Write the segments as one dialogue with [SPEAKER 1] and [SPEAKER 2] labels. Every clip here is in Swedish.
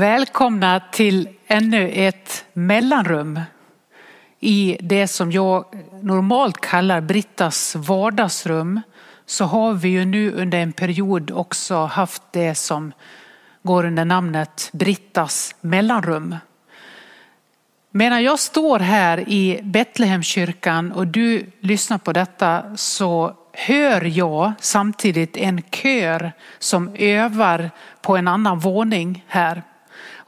[SPEAKER 1] Välkomna till ännu ett mellanrum i det som jag normalt kallar Brittas vardagsrum så har vi ju nu under en period också haft det som går under namnet Brittas mellanrum. Medan jag står här i Betlehemskyrkan och du lyssnar på detta så hör jag samtidigt en kör som övar på en annan våning här.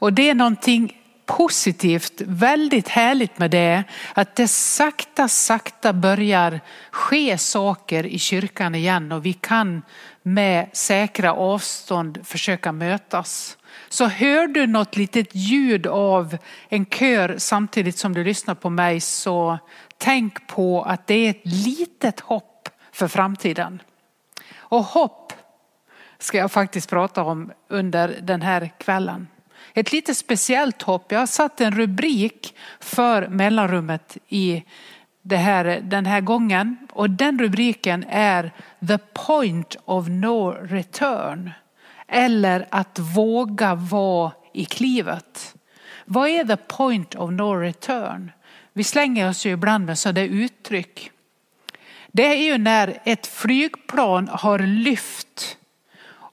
[SPEAKER 1] Och det är någonting positivt, väldigt härligt med det, att det sakta, sakta börjar ske saker i kyrkan igen och vi kan med säkra avstånd försöka mötas. Så hör du något litet ljud av en kör samtidigt som du lyssnar på mig så tänk på att det är ett litet hopp för framtiden. Och hopp ska jag faktiskt prata om under den här kvällen. Ett lite speciellt hopp. Jag har satt en rubrik för mellanrummet i det här, den här gången och den rubriken är The point of no return. Eller att våga vara i klivet. Vad är the point of no return? Vi slänger oss ju ibland med sådana uttryck. Det är ju när ett flygplan har lyft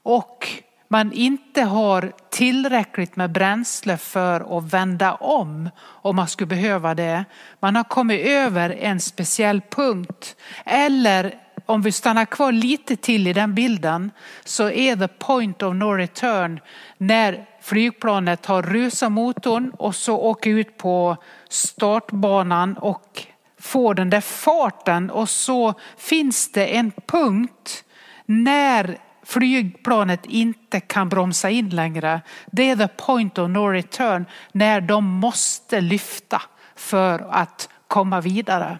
[SPEAKER 1] och man inte har tillräckligt med bränsle för att vända om om man skulle behöva det. Man har kommit över en speciell punkt. Eller om vi stannar kvar lite till i den bilden så är the point of no return när flygplanet har rusat motorn och så åker ut på startbanan och får den där farten och så finns det en punkt när flygplanet inte kan bromsa in längre. Det är the point of no return när de måste lyfta för att komma vidare.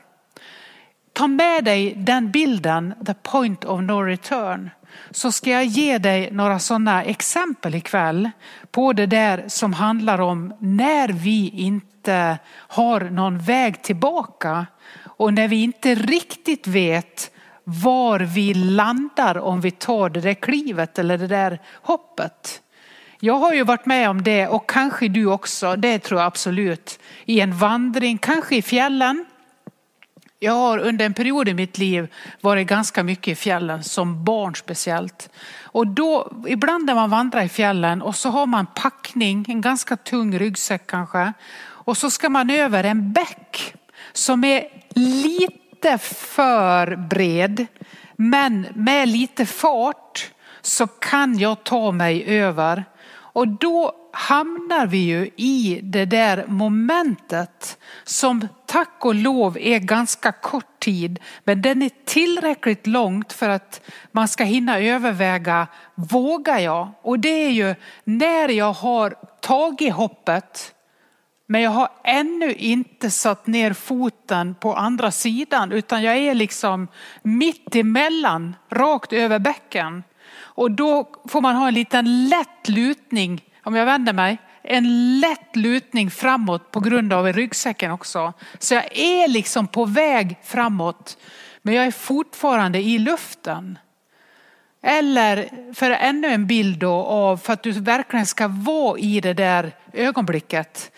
[SPEAKER 1] Ta med dig den bilden, the point of no return. Så ska jag ge dig några sådana exempel ikväll på det där som handlar om när vi inte har någon väg tillbaka och när vi inte riktigt vet var vi landar om vi tar det där klivet eller det där hoppet. Jag har ju varit med om det och kanske du också, det tror jag absolut. I en vandring, kanske i fjällen. Jag har under en period i mitt liv varit ganska mycket i fjällen, som barn speciellt. Och då, ibland när man vandrar i fjällen och så har man packning, en ganska tung ryggsäck kanske. Och så ska man över en bäck som är lite lite för bred, men med lite fart så kan jag ta mig över. Och då hamnar vi ju i det där momentet som tack och lov är ganska kort tid, men den är tillräckligt långt för att man ska hinna överväga, vågar jag? Och det är ju när jag har tagit hoppet men jag har ännu inte satt ner foten på andra sidan utan jag är liksom mitt emellan, rakt över bäcken. Och då får man ha en liten lätt lutning, om jag vänder mig, en lätt lutning framåt på grund av ryggsäcken också. Så jag är liksom på väg framåt, men jag är fortfarande i luften. Eller för ännu en bild då av, för att du verkligen ska vara i det där ögonblicket.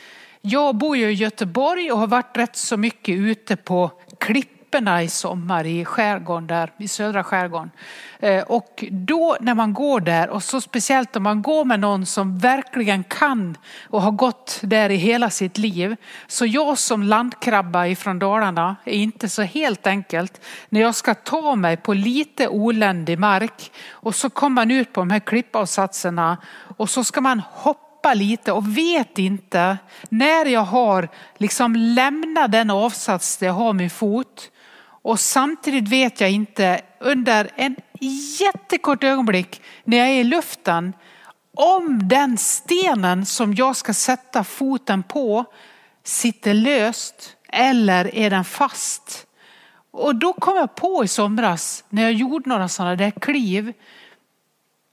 [SPEAKER 1] Jag bor ju i Göteborg och har varit rätt så mycket ute på klipporna i sommar i skärgården där, i södra skärgården. Eh, och då när man går där och så speciellt om man går med någon som verkligen kan och har gått där i hela sitt liv. Så jag som landkrabba ifrån Dalarna är inte så helt enkelt när jag ska ta mig på lite oländig mark och så kommer man ut på de här klippavsatserna och så ska man hoppa hoppar lite och vet inte när jag har liksom lämnat den avsats där jag har min fot. Och samtidigt vet jag inte under en jättekort ögonblick när jag är i luften om den stenen som jag ska sätta foten på sitter löst eller är den fast. Och då kom jag på i somras när jag gjorde några sådana där kliv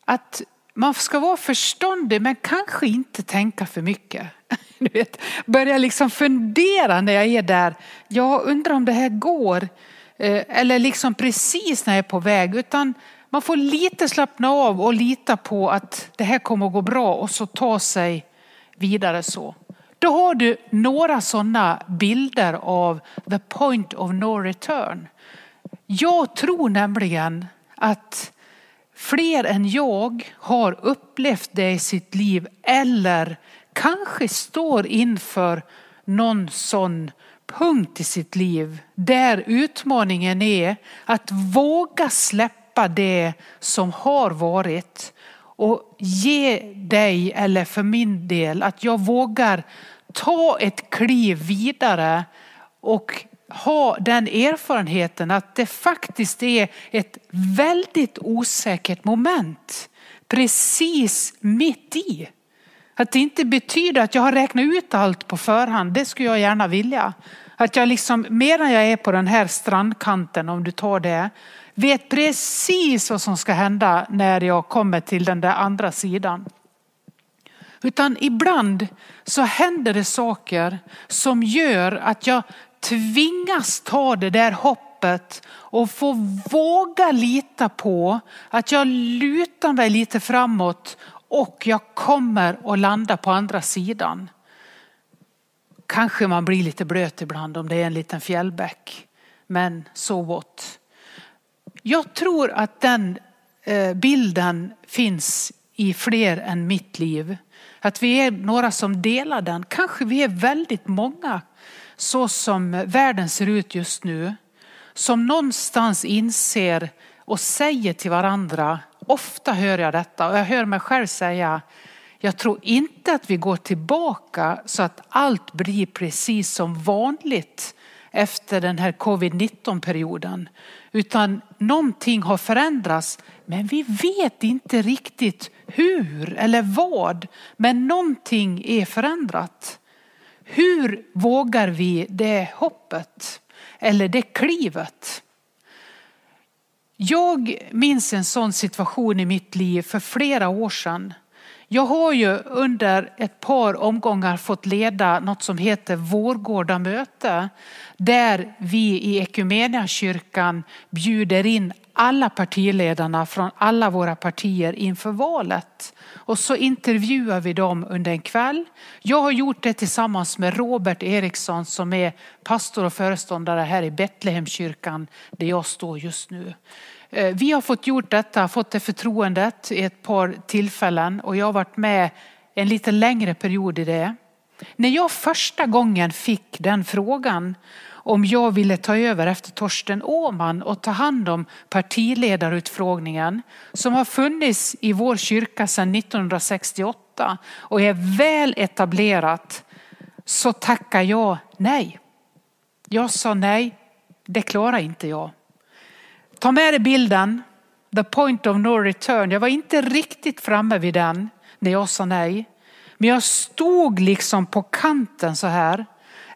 [SPEAKER 1] att man ska vara förståndig men kanske inte tänka för mycket. Du vet, börja liksom fundera när jag är där. Jag undrar om det här går. Eh, eller liksom precis när jag är på väg. Utan man får lite slappna av och lita på att det här kommer att gå bra och så ta sig vidare så. Då har du några sådana bilder av the point of no return. Jag tror nämligen att fler än jag har upplevt det i sitt liv eller kanske står inför någon sån punkt i sitt liv där utmaningen är att våga släppa det som har varit och ge dig, eller för min del, att jag vågar ta ett kliv vidare och ha den erfarenheten att det faktiskt är ett väldigt osäkert moment precis mitt i. Att det inte betyder att jag har räknat ut allt på förhand, det skulle jag gärna vilja. Att jag liksom, medan jag är på den här strandkanten, om du tar det, vet precis vad som ska hända när jag kommer till den där andra sidan. Utan ibland så händer det saker som gör att jag tvingas ta det där hoppet och få våga lita på att jag lutar mig lite framåt och jag kommer att landa på andra sidan. Kanske man blir lite blöt ibland om det är en liten fjällbäck. Men so what. Jag tror att den eh, bilden finns i fler än mitt liv. Att vi är några som delar den. Kanske vi är väldigt många så som världen ser ut just nu. Som någonstans inser och säger till varandra, ofta hör jag detta och jag hör mig själv säga, jag tror inte att vi går tillbaka så att allt blir precis som vanligt efter den här covid-19 perioden. Utan någonting har förändrats men vi vet inte riktigt hur eller vad. Men någonting är förändrat. Hur vågar vi det hoppet eller det klivet? Jag minns en sån situation i mitt liv för flera år sedan. Jag har ju under ett par omgångar fått leda något som heter Vårgårda möte där vi i kyrkan bjuder in alla partiledarna från alla våra partier inför valet. Och så intervjuar vi dem under en kväll. Jag har gjort det tillsammans med Robert Eriksson som är pastor och föreståndare här i Betlehemskyrkan där jag står just nu. Eh, vi har fått gjort detta, fått det förtroendet i ett par tillfällen och jag har varit med en lite längre period i det. När jag första gången fick den frågan om jag ville ta över efter Torsten Åman och ta hand om partiledarutfrågningen som har funnits i vår kyrka sedan 1968 och är väl etablerat så tackar jag nej. Jag sa nej, det klarar inte jag. Ta med dig bilden, the point of no return. Jag var inte riktigt framme vid den när jag sa nej. Men jag stod liksom på kanten så här.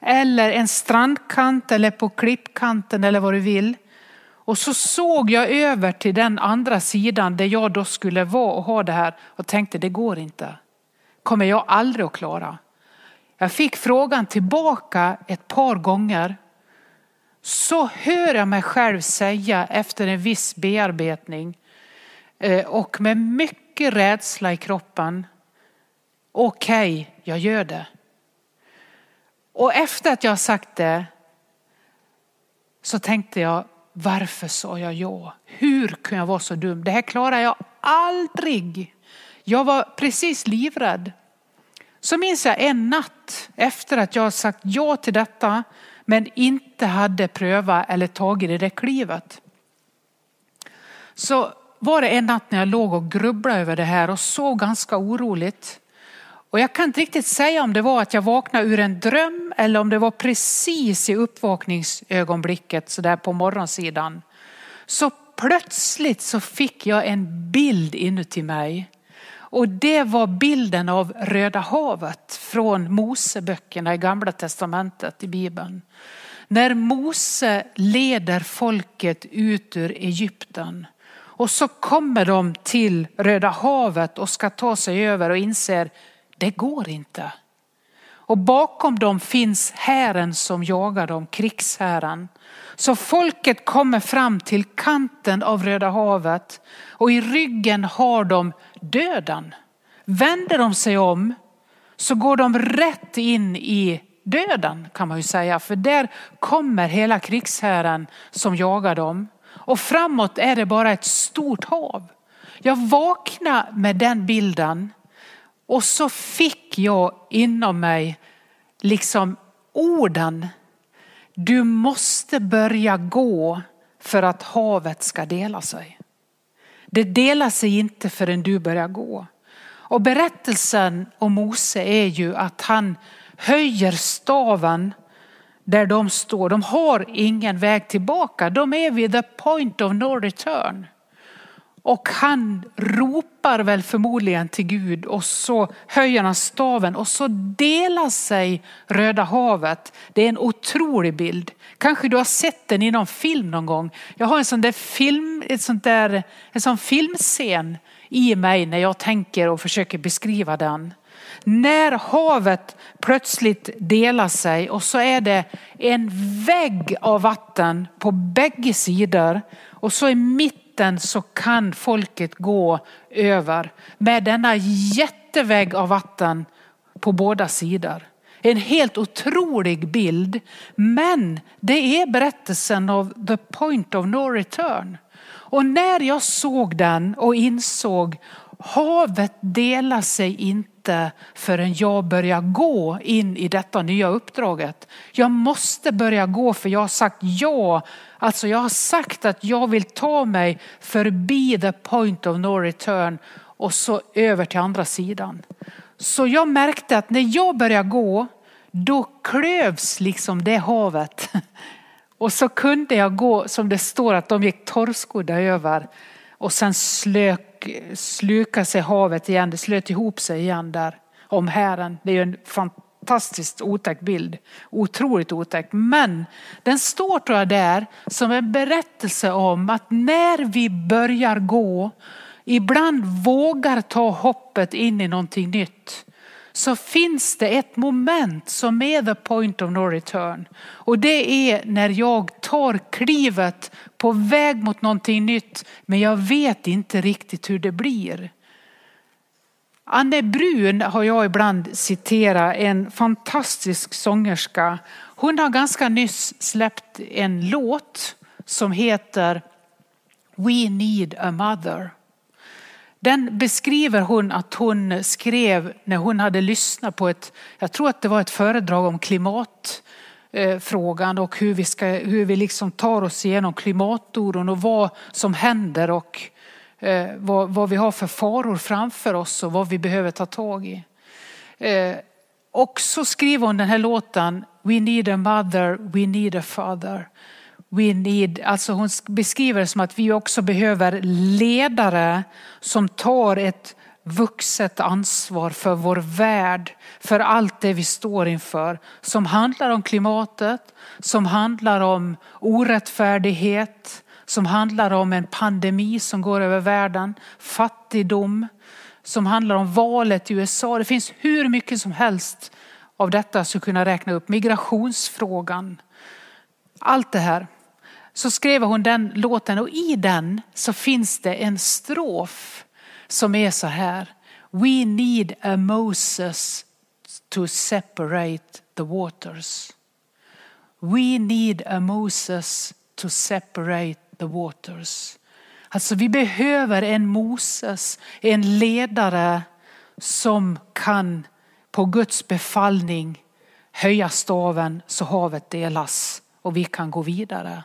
[SPEAKER 1] Eller en strandkant eller på klippkanten eller vad du vill. Och så såg jag över till den andra sidan där jag då skulle vara och ha det här och tänkte det går inte. Kommer jag aldrig att klara. Jag fick frågan tillbaka ett par gånger så hör jag mig själv säga efter en viss bearbetning eh, och med mycket rädsla i kroppen. Okej, okay, jag gör det. Och efter att jag har sagt det så tänkte jag, varför sa jag ja? Hur kunde jag vara så dum? Det här klarar jag aldrig. Jag var precis livrädd. Så minns jag en natt efter att jag sagt ja till detta men inte hade prövat eller tagit det där klivet. Så var det en natt när jag låg och grubblade över det här och sov ganska oroligt. Och jag kan inte riktigt säga om det var att jag vaknade ur en dröm eller om det var precis i uppvakningsögonblicket så där på morgonsidan. Så plötsligt så fick jag en bild inuti mig och det var bilden av Röda havet från Moseböckerna i gamla testamentet i Bibeln. När Mose leder folket ut ur Egypten och så kommer de till Röda havet och ska ta sig över och inser det går inte. Och bakom dem finns hären som jagar dem, krigshären. Så folket kommer fram till kanten av Röda havet och i ryggen har de döden. Vänder de sig om så går de rätt in i döden kan man ju säga. För där kommer hela krigsherren som jagar dem. Och framåt är det bara ett stort hav. Jag vaknade med den bilden och så fick jag inom mig liksom orden. Du måste börja gå för att havet ska dela sig. Det delar sig inte förrän du börjar gå. Och berättelsen om Mose är ju att han höjer staven där de står. De har ingen väg tillbaka. De är vid the point of no return. Och han ropar väl förmodligen till Gud och så höjer han staven och så delar sig Röda havet. Det är en otrolig bild. Kanske du har sett den i någon film någon gång. Jag har en sån där film, ett sånt där, en sån filmscen i mig när jag tänker och försöker beskriva den. När havet plötsligt delar sig och så är det en vägg av vatten på bägge sidor och så i mitten så kan folket gå över med denna jättevägg av vatten på båda sidor. En helt otrolig bild. Men det är berättelsen av the point of no return. Och när jag såg den och insåg havet delar sig inte förrän jag börjar gå in i detta nya uppdraget. Jag måste börja gå för jag har sagt ja. Alltså jag har sagt att jag vill ta mig förbi the point of no return och så över till andra sidan. Så jag märkte att när jag började gå, då klövs liksom det havet. Och så kunde jag gå, som det står att de gick torrskodda över och sen slök, slukade sig havet igen, det slöt ihop sig igen där om Herren. Det är ju en fantastiskt otäck bild, otroligt otäck. Men den står tror jag där som en berättelse om att när vi börjar gå, ibland vågar ta hoppet in i någonting nytt så finns det ett moment som är the point of no return. Och det är när jag tar klivet på väg mot någonting nytt men jag vet inte riktigt hur det blir. Anne Brun har jag ibland citerat, en fantastisk sångerska. Hon har ganska nyss släppt en låt som heter We need a mother. Den beskriver hon att hon skrev när hon hade lyssnat på ett, jag tror att det var ett föredrag om klimatfrågan eh, och hur vi, ska, hur vi liksom tar oss igenom klimatoron och vad som händer och eh, vad, vad vi har för faror framför oss och vad vi behöver ta tag i. Eh, och så skriver hon den här låten We need a mother, we need a father. We need, alltså hon beskriver det som att vi också behöver ledare som tar ett vuxet ansvar för vår värld, för allt det vi står inför. Som handlar om klimatet, som handlar om orättfärdighet, som handlar om en pandemi som går över världen, fattigdom, som handlar om valet i USA. Det finns hur mycket som helst av detta jag skulle kunna räkna upp. Migrationsfrågan, allt det här så skrev hon den låten och i den så finns det en strof som är så här. We need a Moses to separate the waters. We need a Moses to separate the waters. Alltså vi behöver en Moses, en ledare som kan på Guds befallning höja staven så havet delas och vi kan gå vidare.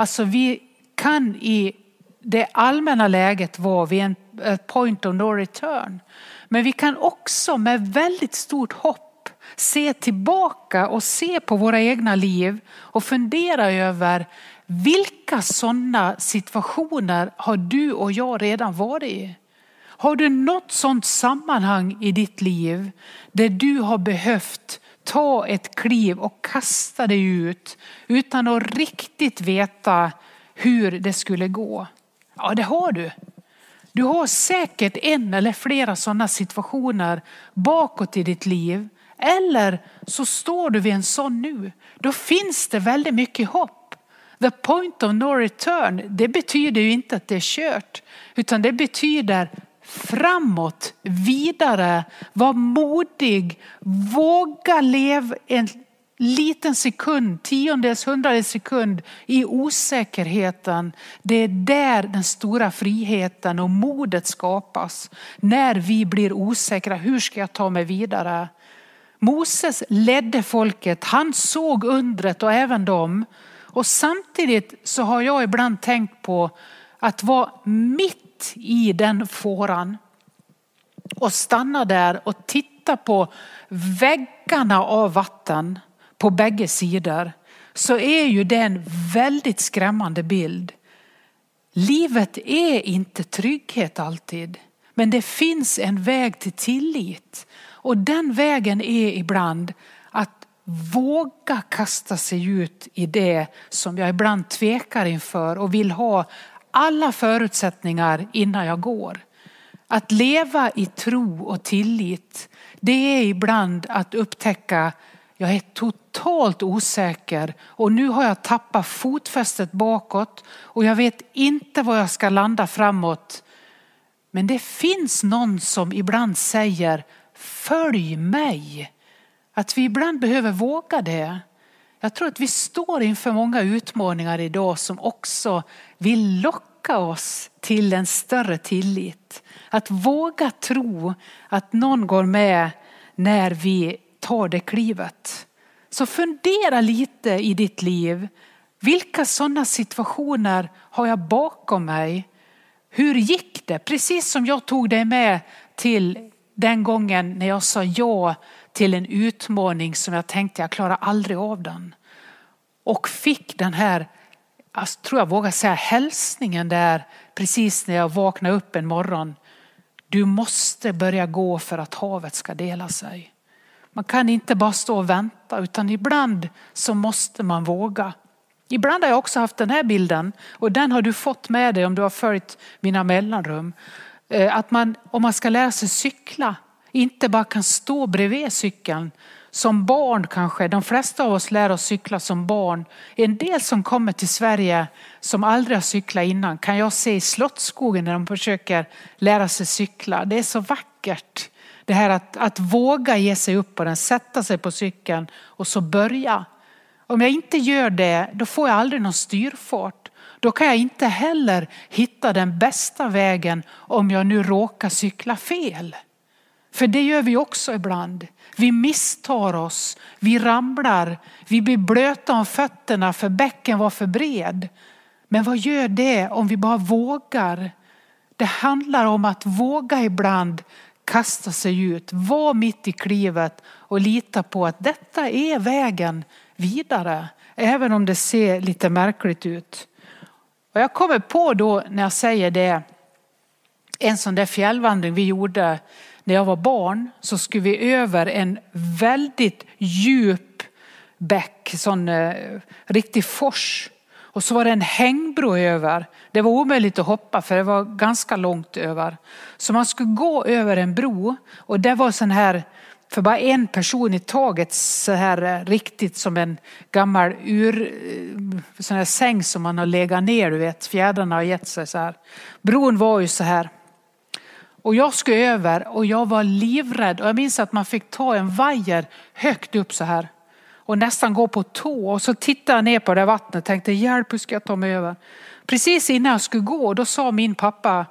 [SPEAKER 1] Alltså vi kan i det allmänna läget vara vid en eh, point of no return. Men vi kan också med väldigt stort hopp se tillbaka och se på våra egna liv och fundera över vilka sådana situationer har du och jag redan varit i? Har du något sådant sammanhang i ditt liv där du har behövt ta ett kliv och kasta dig ut utan att riktigt veta hur det skulle gå? Ja, det har du. Du har säkert en eller flera sådana situationer bakåt i ditt liv. Eller så står du vid en sån nu. Då finns det väldigt mycket hopp. The point of no return, det betyder ju inte att det är kört. Utan det betyder framåt, vidare, var modig, våga leva en liten sekund, tiondels, hundradels sekund i osäkerheten. Det är där den stora friheten och modet skapas. När vi blir osäkra, hur ska jag ta mig vidare? Moses ledde folket, han såg undret och även dem. Och samtidigt så har jag ibland tänkt på att vara mitt i den fåran och stanna där och titta på väggarna av vatten på bägge sidor så är ju det en väldigt skrämmande bild. Livet är inte trygghet alltid, men det finns en väg till tillit. Och den vägen är ibland att våga kasta sig ut i det som jag ibland tvekar inför och vill ha alla förutsättningar innan jag går. Att leva i tro och tillit, det är ibland att upptäcka jag är totalt osäker och nu har jag tappat fotfästet bakåt och jag vet inte var jag ska landa framåt. Men det finns någon som ibland säger följ mig. Att vi ibland behöver våga det. Jag tror att vi står inför många utmaningar idag som också vill locka oss till en större tillit. Att våga tro att någon går med när vi tar det klivet. Så fundera lite i ditt liv. Vilka sådana situationer har jag bakom mig? Hur gick det? Precis som jag tog dig med till den gången när jag sa ja till en utmaning som jag tänkte jag klarar aldrig av den. Och fick den här, jag tror jag vågar säga hälsningen där precis när jag vaknade upp en morgon. Du måste börja gå för att havet ska dela sig. Man kan inte bara stå och vänta utan ibland så måste man våga. Ibland har jag också haft den här bilden och den har du fått med dig om du har följt mina mellanrum. Eh, att man, om man ska lära sig cykla, inte bara kan stå bredvid cykeln. Som barn kanske, de flesta av oss lär oss cykla som barn. En del som kommer till Sverige som aldrig har cyklat innan kan jag se i Slottsskogen när de försöker lära sig cykla. Det är så vackert. Det här att, att våga ge sig upp på den, sätta sig på cykeln och så börja. Om jag inte gör det, då får jag aldrig någon styrfart. Då kan jag inte heller hitta den bästa vägen om jag nu råkar cykla fel. För det gör vi också ibland. Vi misstar oss, vi ramlar, vi blir blöta om fötterna för bäcken var för bred. Men vad gör det om vi bara vågar? Det handlar om att våga ibland kasta sig ut, vara mitt i klivet och lita på att detta är vägen vidare. Även om det ser lite märkligt ut. Och jag kommer på då när jag säger det, en sån där fjällvandring vi gjorde när jag var barn så skulle vi över en väldigt djup bäck, sån eh, riktig fors. Och så var det en hängbro över. Det var omöjligt att hoppa för det var ganska långt över. Så man skulle gå över en bro och det var sån här för bara en person i taget så här eh, riktigt som en gammal ur, eh, sån här säng som man har legat ner, du vet, fjädrarna har gett sig så här. Bron var ju så här. Och jag skulle över och jag var livrädd och jag minns att man fick ta en vajer högt upp så här och nästan gå på tå och så tittade jag ner på det vattnet och tänkte hjälp hur ska jag ta mig över? Precis innan jag skulle gå då sa min pappa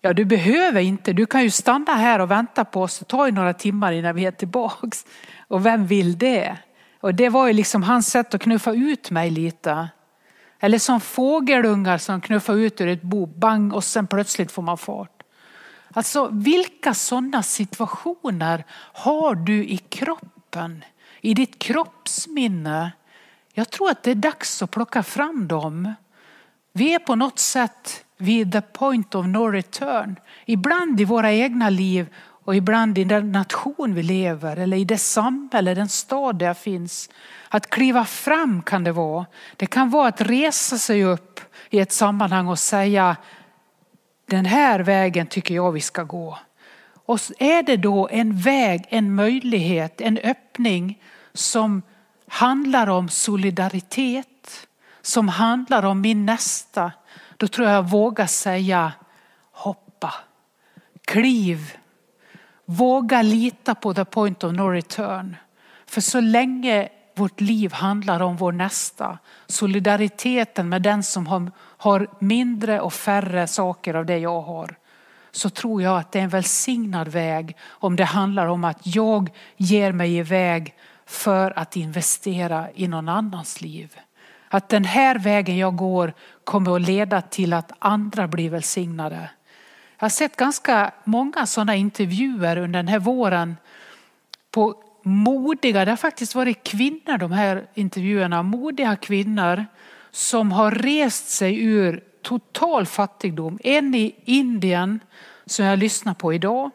[SPEAKER 1] Ja, du behöver inte. Du kan ju stanna här och vänta på oss. Det tar ju några timmar innan vi är tillbaks. Och vem vill det? Och det var ju liksom hans sätt att knuffa ut mig lite. Eller som fågelungar som knuffar ut ur ett bo, bang och sen plötsligt får man fart. Alltså vilka sådana situationer har du i kroppen? I ditt kroppsminne? Jag tror att det är dags att plocka fram dem. Vi är på något sätt vid the point of no return. Ibland i våra egna liv och ibland i den nation vi lever eller i det samhälle, den stad där jag finns. Att kliva fram kan det vara. Det kan vara att resa sig upp i ett sammanhang och säga den här vägen tycker jag vi ska gå. Och är det då en väg, en möjlighet, en öppning som handlar om solidaritet, som handlar om min nästa, då tror jag jag vågar säga hoppa. kliv. Våga lita på the point of no return. För så länge vårt liv handlar om vår nästa, solidariteten med den som har, mindre och färre saker av det jag har, så tror jag att det är en välsignad väg om det handlar om att jag ger mig iväg för att investera i någon annans liv. Att den här vägen jag går kommer att leda till att andra blir välsignade. Jag har sett ganska många sådana intervjuer under den här våren på modiga, det har faktiskt varit kvinnor de här intervjuerna, modiga kvinnor som har rest sig ur total fattigdom. En i Indien som jag lyssnar på idag.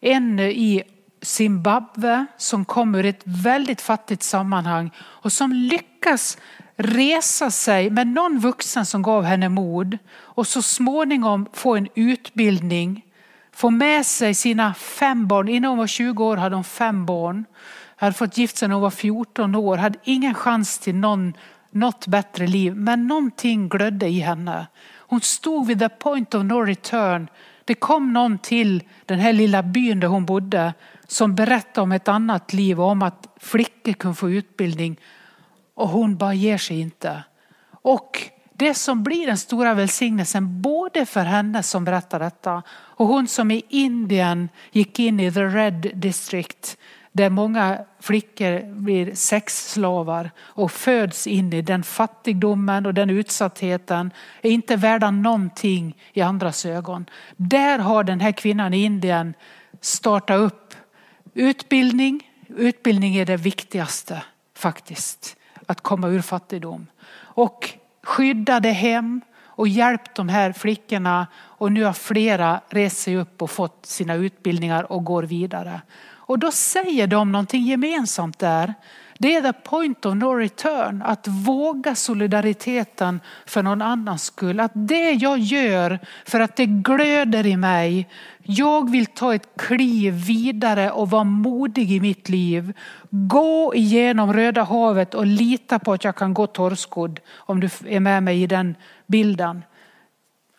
[SPEAKER 1] En i Zimbabwe som kommer ur ett väldigt fattigt sammanhang och som lyckas resa sig med någon vuxen som gav henne mod och så småningom få en utbildning, få med sig sina fem barn. Innan hon var 20 år hade hon fem barn. Hade fått gift sig när hon var 14 år, hade ingen chans till någon, något bättre liv. Men någonting glödde i henne. Hon stod vid the point of no return. Det kom någon till den här lilla byn där hon bodde som berättade om ett annat liv och om att flickor kunde få utbildning och hon bara ger sig inte. Och det som blir den stora välsignelsen både för henne som berättar detta och hon som i Indien gick in i the red district där många flickor blir sexslavar och föds in i den fattigdomen och den utsattheten är inte värda någonting i andras ögon. Där har den här kvinnan i Indien startat upp utbildning. Utbildning är det viktigaste faktiskt att komma ur fattigdom. Och skyddade hem och hjälpt de här flickorna och nu har flera rest sig upp och fått sina utbildningar och går vidare. Och då säger de någonting gemensamt där. Det är the point of no return, att våga solidariteten för någon annans skull. Att det jag gör för att det glöder i mig, jag vill ta ett kliv vidare och vara modig i mitt liv. Gå igenom Röda havet och lita på att jag kan gå torrskodd om du är med mig i den bilden.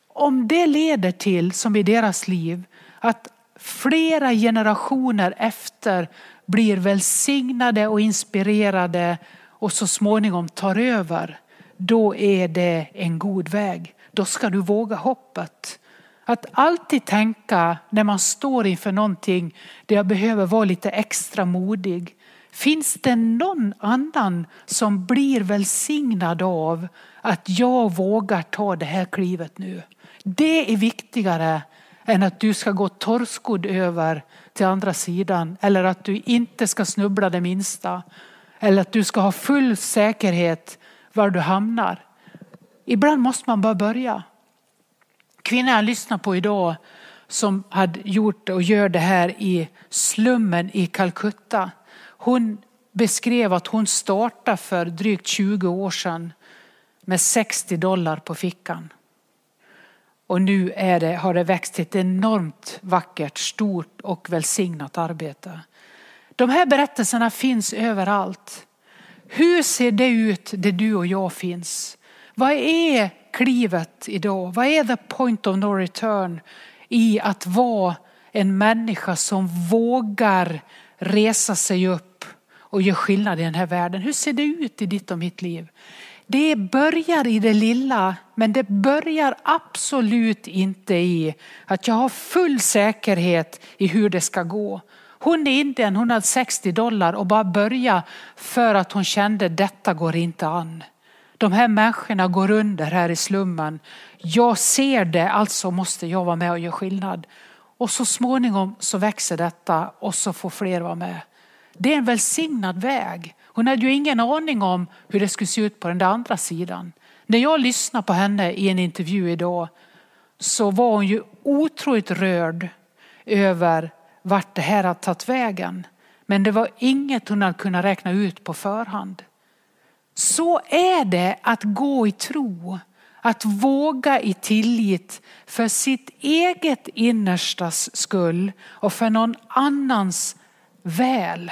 [SPEAKER 1] Om det leder till, som i deras liv, att flera generationer efter blir välsignade och inspirerade och så småningom tar över, då är det en god väg. Då ska du våga hoppet. Att alltid tänka när man står inför någonting där jag behöver vara lite extra modig. Finns det någon annan som blir välsignad av att jag vågar ta det här klivet nu? Det är viktigare än att du ska gå torrskodd över till andra sidan eller att du inte ska snubbla det minsta eller att du ska ha full säkerhet var du hamnar. Ibland måste man bara börja. Kvinnan jag lyssnar på idag som hade gjort och gör det här i slummen i Calcutta. Hon beskrev att hon startade för drygt 20 år sedan med 60 dollar på fickan. Och nu är det, har det växt till ett enormt vackert, stort och välsignat arbete. De här berättelserna finns överallt. Hur ser det ut där du och jag finns? Vad är klivet idag? Vad är the point of no return i att vara en människa som vågar resa sig upp och göra skillnad i den här världen? Hur ser det ut i ditt och mitt liv? Det börjar i det lilla, men det börjar absolut inte i att jag har full säkerhet i hur det ska gå. Hon i Indien, hon hade 60 dollar och bara börja för att hon kände detta går inte an. De här människorna går under här i slummen. Jag ser det, alltså måste jag vara med och göra skillnad. Och så småningom så växer detta och så får fler vara med. Det är en välsignad väg. Hon hade ju ingen aning om hur det skulle se ut på den där andra sidan. När jag lyssnade på henne i en intervju idag så var hon ju otroligt rörd över vart det här har tagit vägen. Men det var inget hon hade kunnat räkna ut på förhand. Så är det att gå i tro, att våga i tillit för sitt eget innerstas skull och för någon annans väl.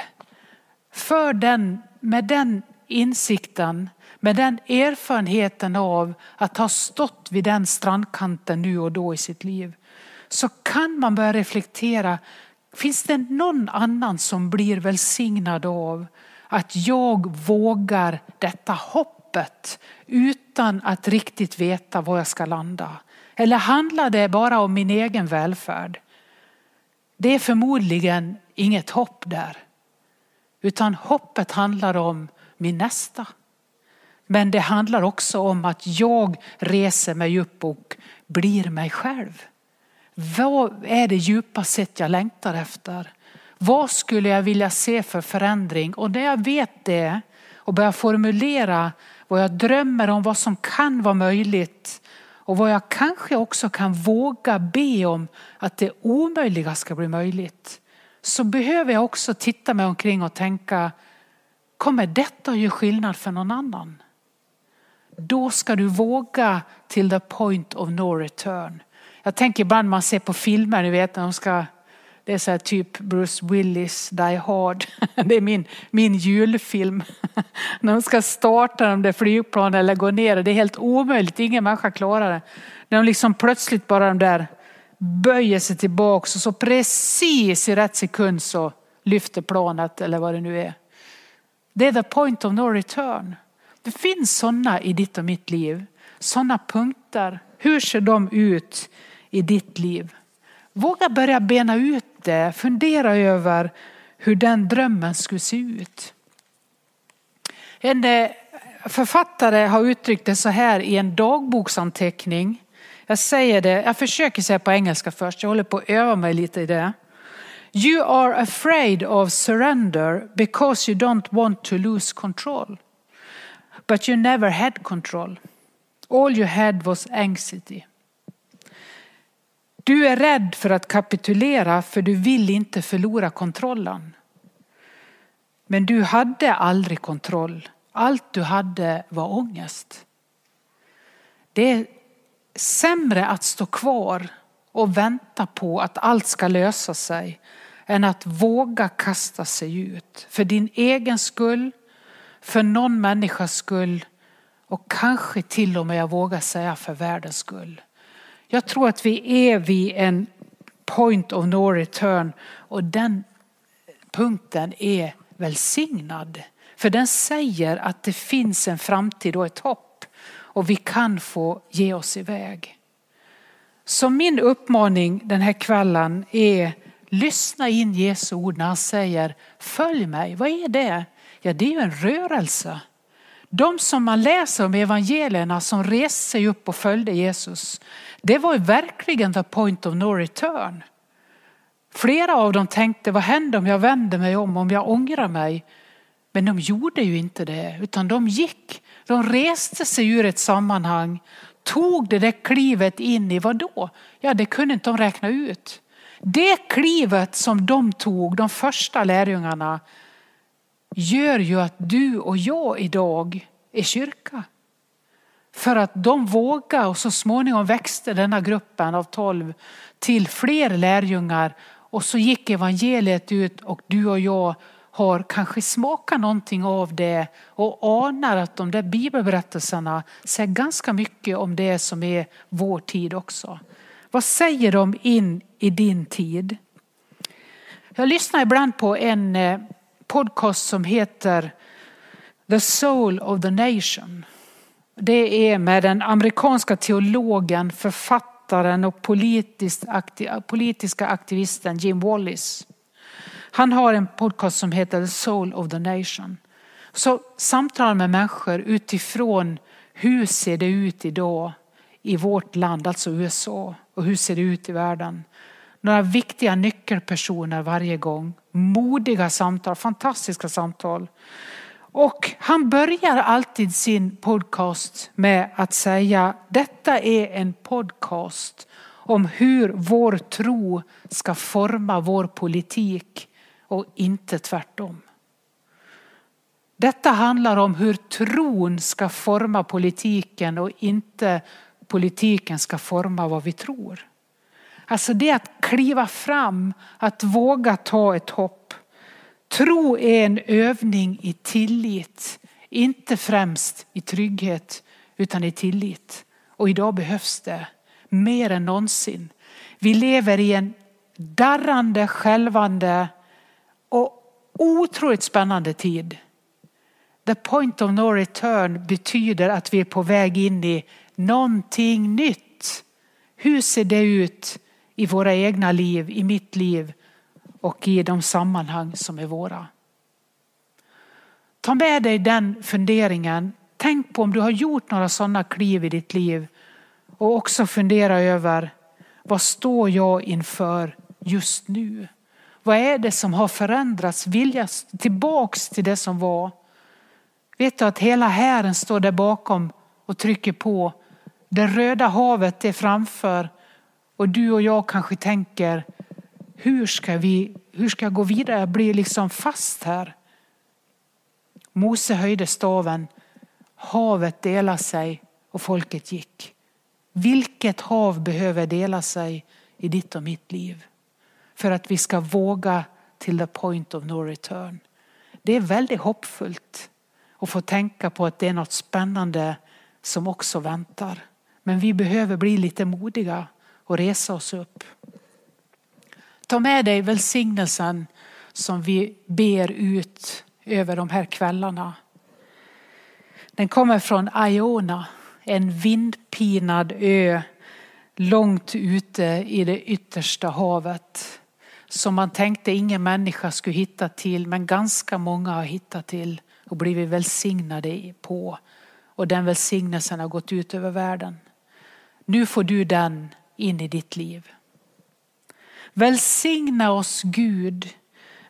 [SPEAKER 1] För den med den insikten, med den erfarenheten av att ha stått vid den strandkanten nu och då i sitt liv, så kan man börja reflektera. Finns det någon annan som blir välsignad av att jag vågar detta hoppet utan att riktigt veta var jag ska landa? Eller handlar det bara om min egen välfärd? Det är förmodligen inget hopp där. Utan hoppet handlar om min nästa. Men det handlar också om att jag reser mig upp och blir mig själv. Vad är det djupa sätt jag längtar efter? Vad skulle jag vilja se för förändring? Och när jag vet det och börjar formulera vad jag drömmer om, vad som kan vara möjligt och vad jag kanske också kan våga be om att det omöjliga ska bli möjligt. Så behöver jag också titta mig omkring och tänka, kommer detta att göra skillnad för någon annan? Då ska du våga till the point of no return. Jag tänker ibland man ser på filmer, ni vet när de ska det är så här typ Bruce Willis Die Hard. Det är min, min julfilm. När de ska starta de där flygplanen eller gå ner. Det är helt omöjligt, ingen människa klarar det. När de liksom plötsligt bara de där böjer sig tillbaks och så precis i rätt sekund så lyfter planet eller vad det nu är. Det är the point of no return. Det finns sådana i ditt och mitt liv. Sådana punkter. Hur ser de ut i ditt liv? Våga börja bena ut det. Fundera över hur den drömmen skulle se ut. En eh, författare har uttryckt det så här i en dagboksanteckning. Jag säger det, jag försöker säga på engelska först, jag håller på att öva mig lite i det. You are afraid of surrender because you don't want to lose control. But you never had control. All you had was anxiety. Du är rädd för att kapitulera för du vill inte förlora kontrollen. Men du hade aldrig kontroll. Allt du hade var ångest. Det är sämre att stå kvar och vänta på att allt ska lösa sig än att våga kasta sig ut. För din egen skull, för någon människas skull och kanske till och med, jag vågar säga, för världens skull. Jag tror att vi är vid en point of no return och den punkten är välsignad. För den säger att det finns en framtid och ett hopp och vi kan få ge oss iväg. Så min uppmaning den här kvällen är lyssna in Jesu ord när han säger följ mig. Vad är det? Ja, det är ju en rörelse. De som man läser om evangelierna som reste sig upp och följde Jesus, det var verkligen the point of no return. Flera av dem tänkte, vad händer om jag vänder mig om, om jag ångrar mig? Men de gjorde ju inte det, utan de gick. De reste sig ur ett sammanhang, tog det där klivet in i vad då? Ja, det kunde inte de räkna ut. Det klivet som de tog, de första lärjungarna, gör ju att du och jag idag är kyrka. För att de vågade och så småningom växte denna gruppen av tolv till fler lärjungar och så gick evangeliet ut och du och jag har kanske smakat någonting av det och anar att de där bibelberättelserna säger ganska mycket om det som är vår tid också. Vad säger de in i din tid? Jag lyssnar ibland på en eh, podcast som heter The Soul of the Nation. Det är med den amerikanska teologen, författaren och politiska aktivisten Jim Wallis. Han har en podcast som heter The Soul of the Nation. Så samtalar med människor utifrån hur ser det ut idag i vårt land, alltså USA, och hur ser det ut i världen. Några viktiga nyckelpersoner varje gång. Modiga samtal, fantastiska samtal. Och han börjar alltid sin podcast med att säga detta är en podcast om hur vår tro ska forma vår politik och inte tvärtom. Detta handlar om hur tron ska forma politiken och inte politiken ska forma vad vi tror. Alltså det att kliva fram, att våga ta ett hopp. Tro är en övning i tillit, inte främst i trygghet utan i tillit. Och idag behövs det mer än någonsin. Vi lever i en darrande, skälvande och otroligt spännande tid. The point of no return betyder att vi är på väg in i någonting nytt. Hur ser det ut i våra egna liv, i mitt liv och i de sammanhang som är våra? Ta med dig den funderingen. Tänk på om du har gjort några sådana kliv i ditt liv och också fundera över vad står jag inför just nu? Vad är det som har förändrats? Vilja tillbaks till det som var. Vet du att hela hären står där bakom och trycker på. Det röda havet är framför och du och jag kanske tänker hur ska, vi, hur ska jag gå vidare? Jag blir liksom fast här. Mose höjde staven, havet delade sig och folket gick. Vilket hav behöver dela sig i ditt och mitt liv? För att vi ska våga till the point of no return. Det är väldigt hoppfullt att få tänka på att det är något spännande som också väntar. Men vi behöver bli lite modiga och resa oss upp. Ta med dig välsignelsen som vi ber ut över de här kvällarna. Den kommer från Iona, en vindpinad ö långt ute i det yttersta havet. Som man tänkte ingen människa skulle hitta till, men ganska många har hittat till och blivit välsignade på. Och den välsignelsen har gått ut över världen. Nu får du den in i ditt liv. Välsigna oss Gud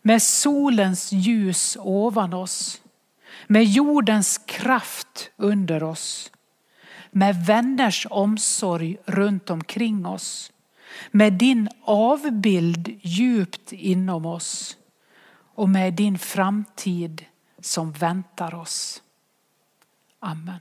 [SPEAKER 1] med solens ljus ovan oss, med jordens kraft under oss, med vänners omsorg runt omkring oss, med din avbild djupt inom oss och med din framtid som väntar oss. Amen.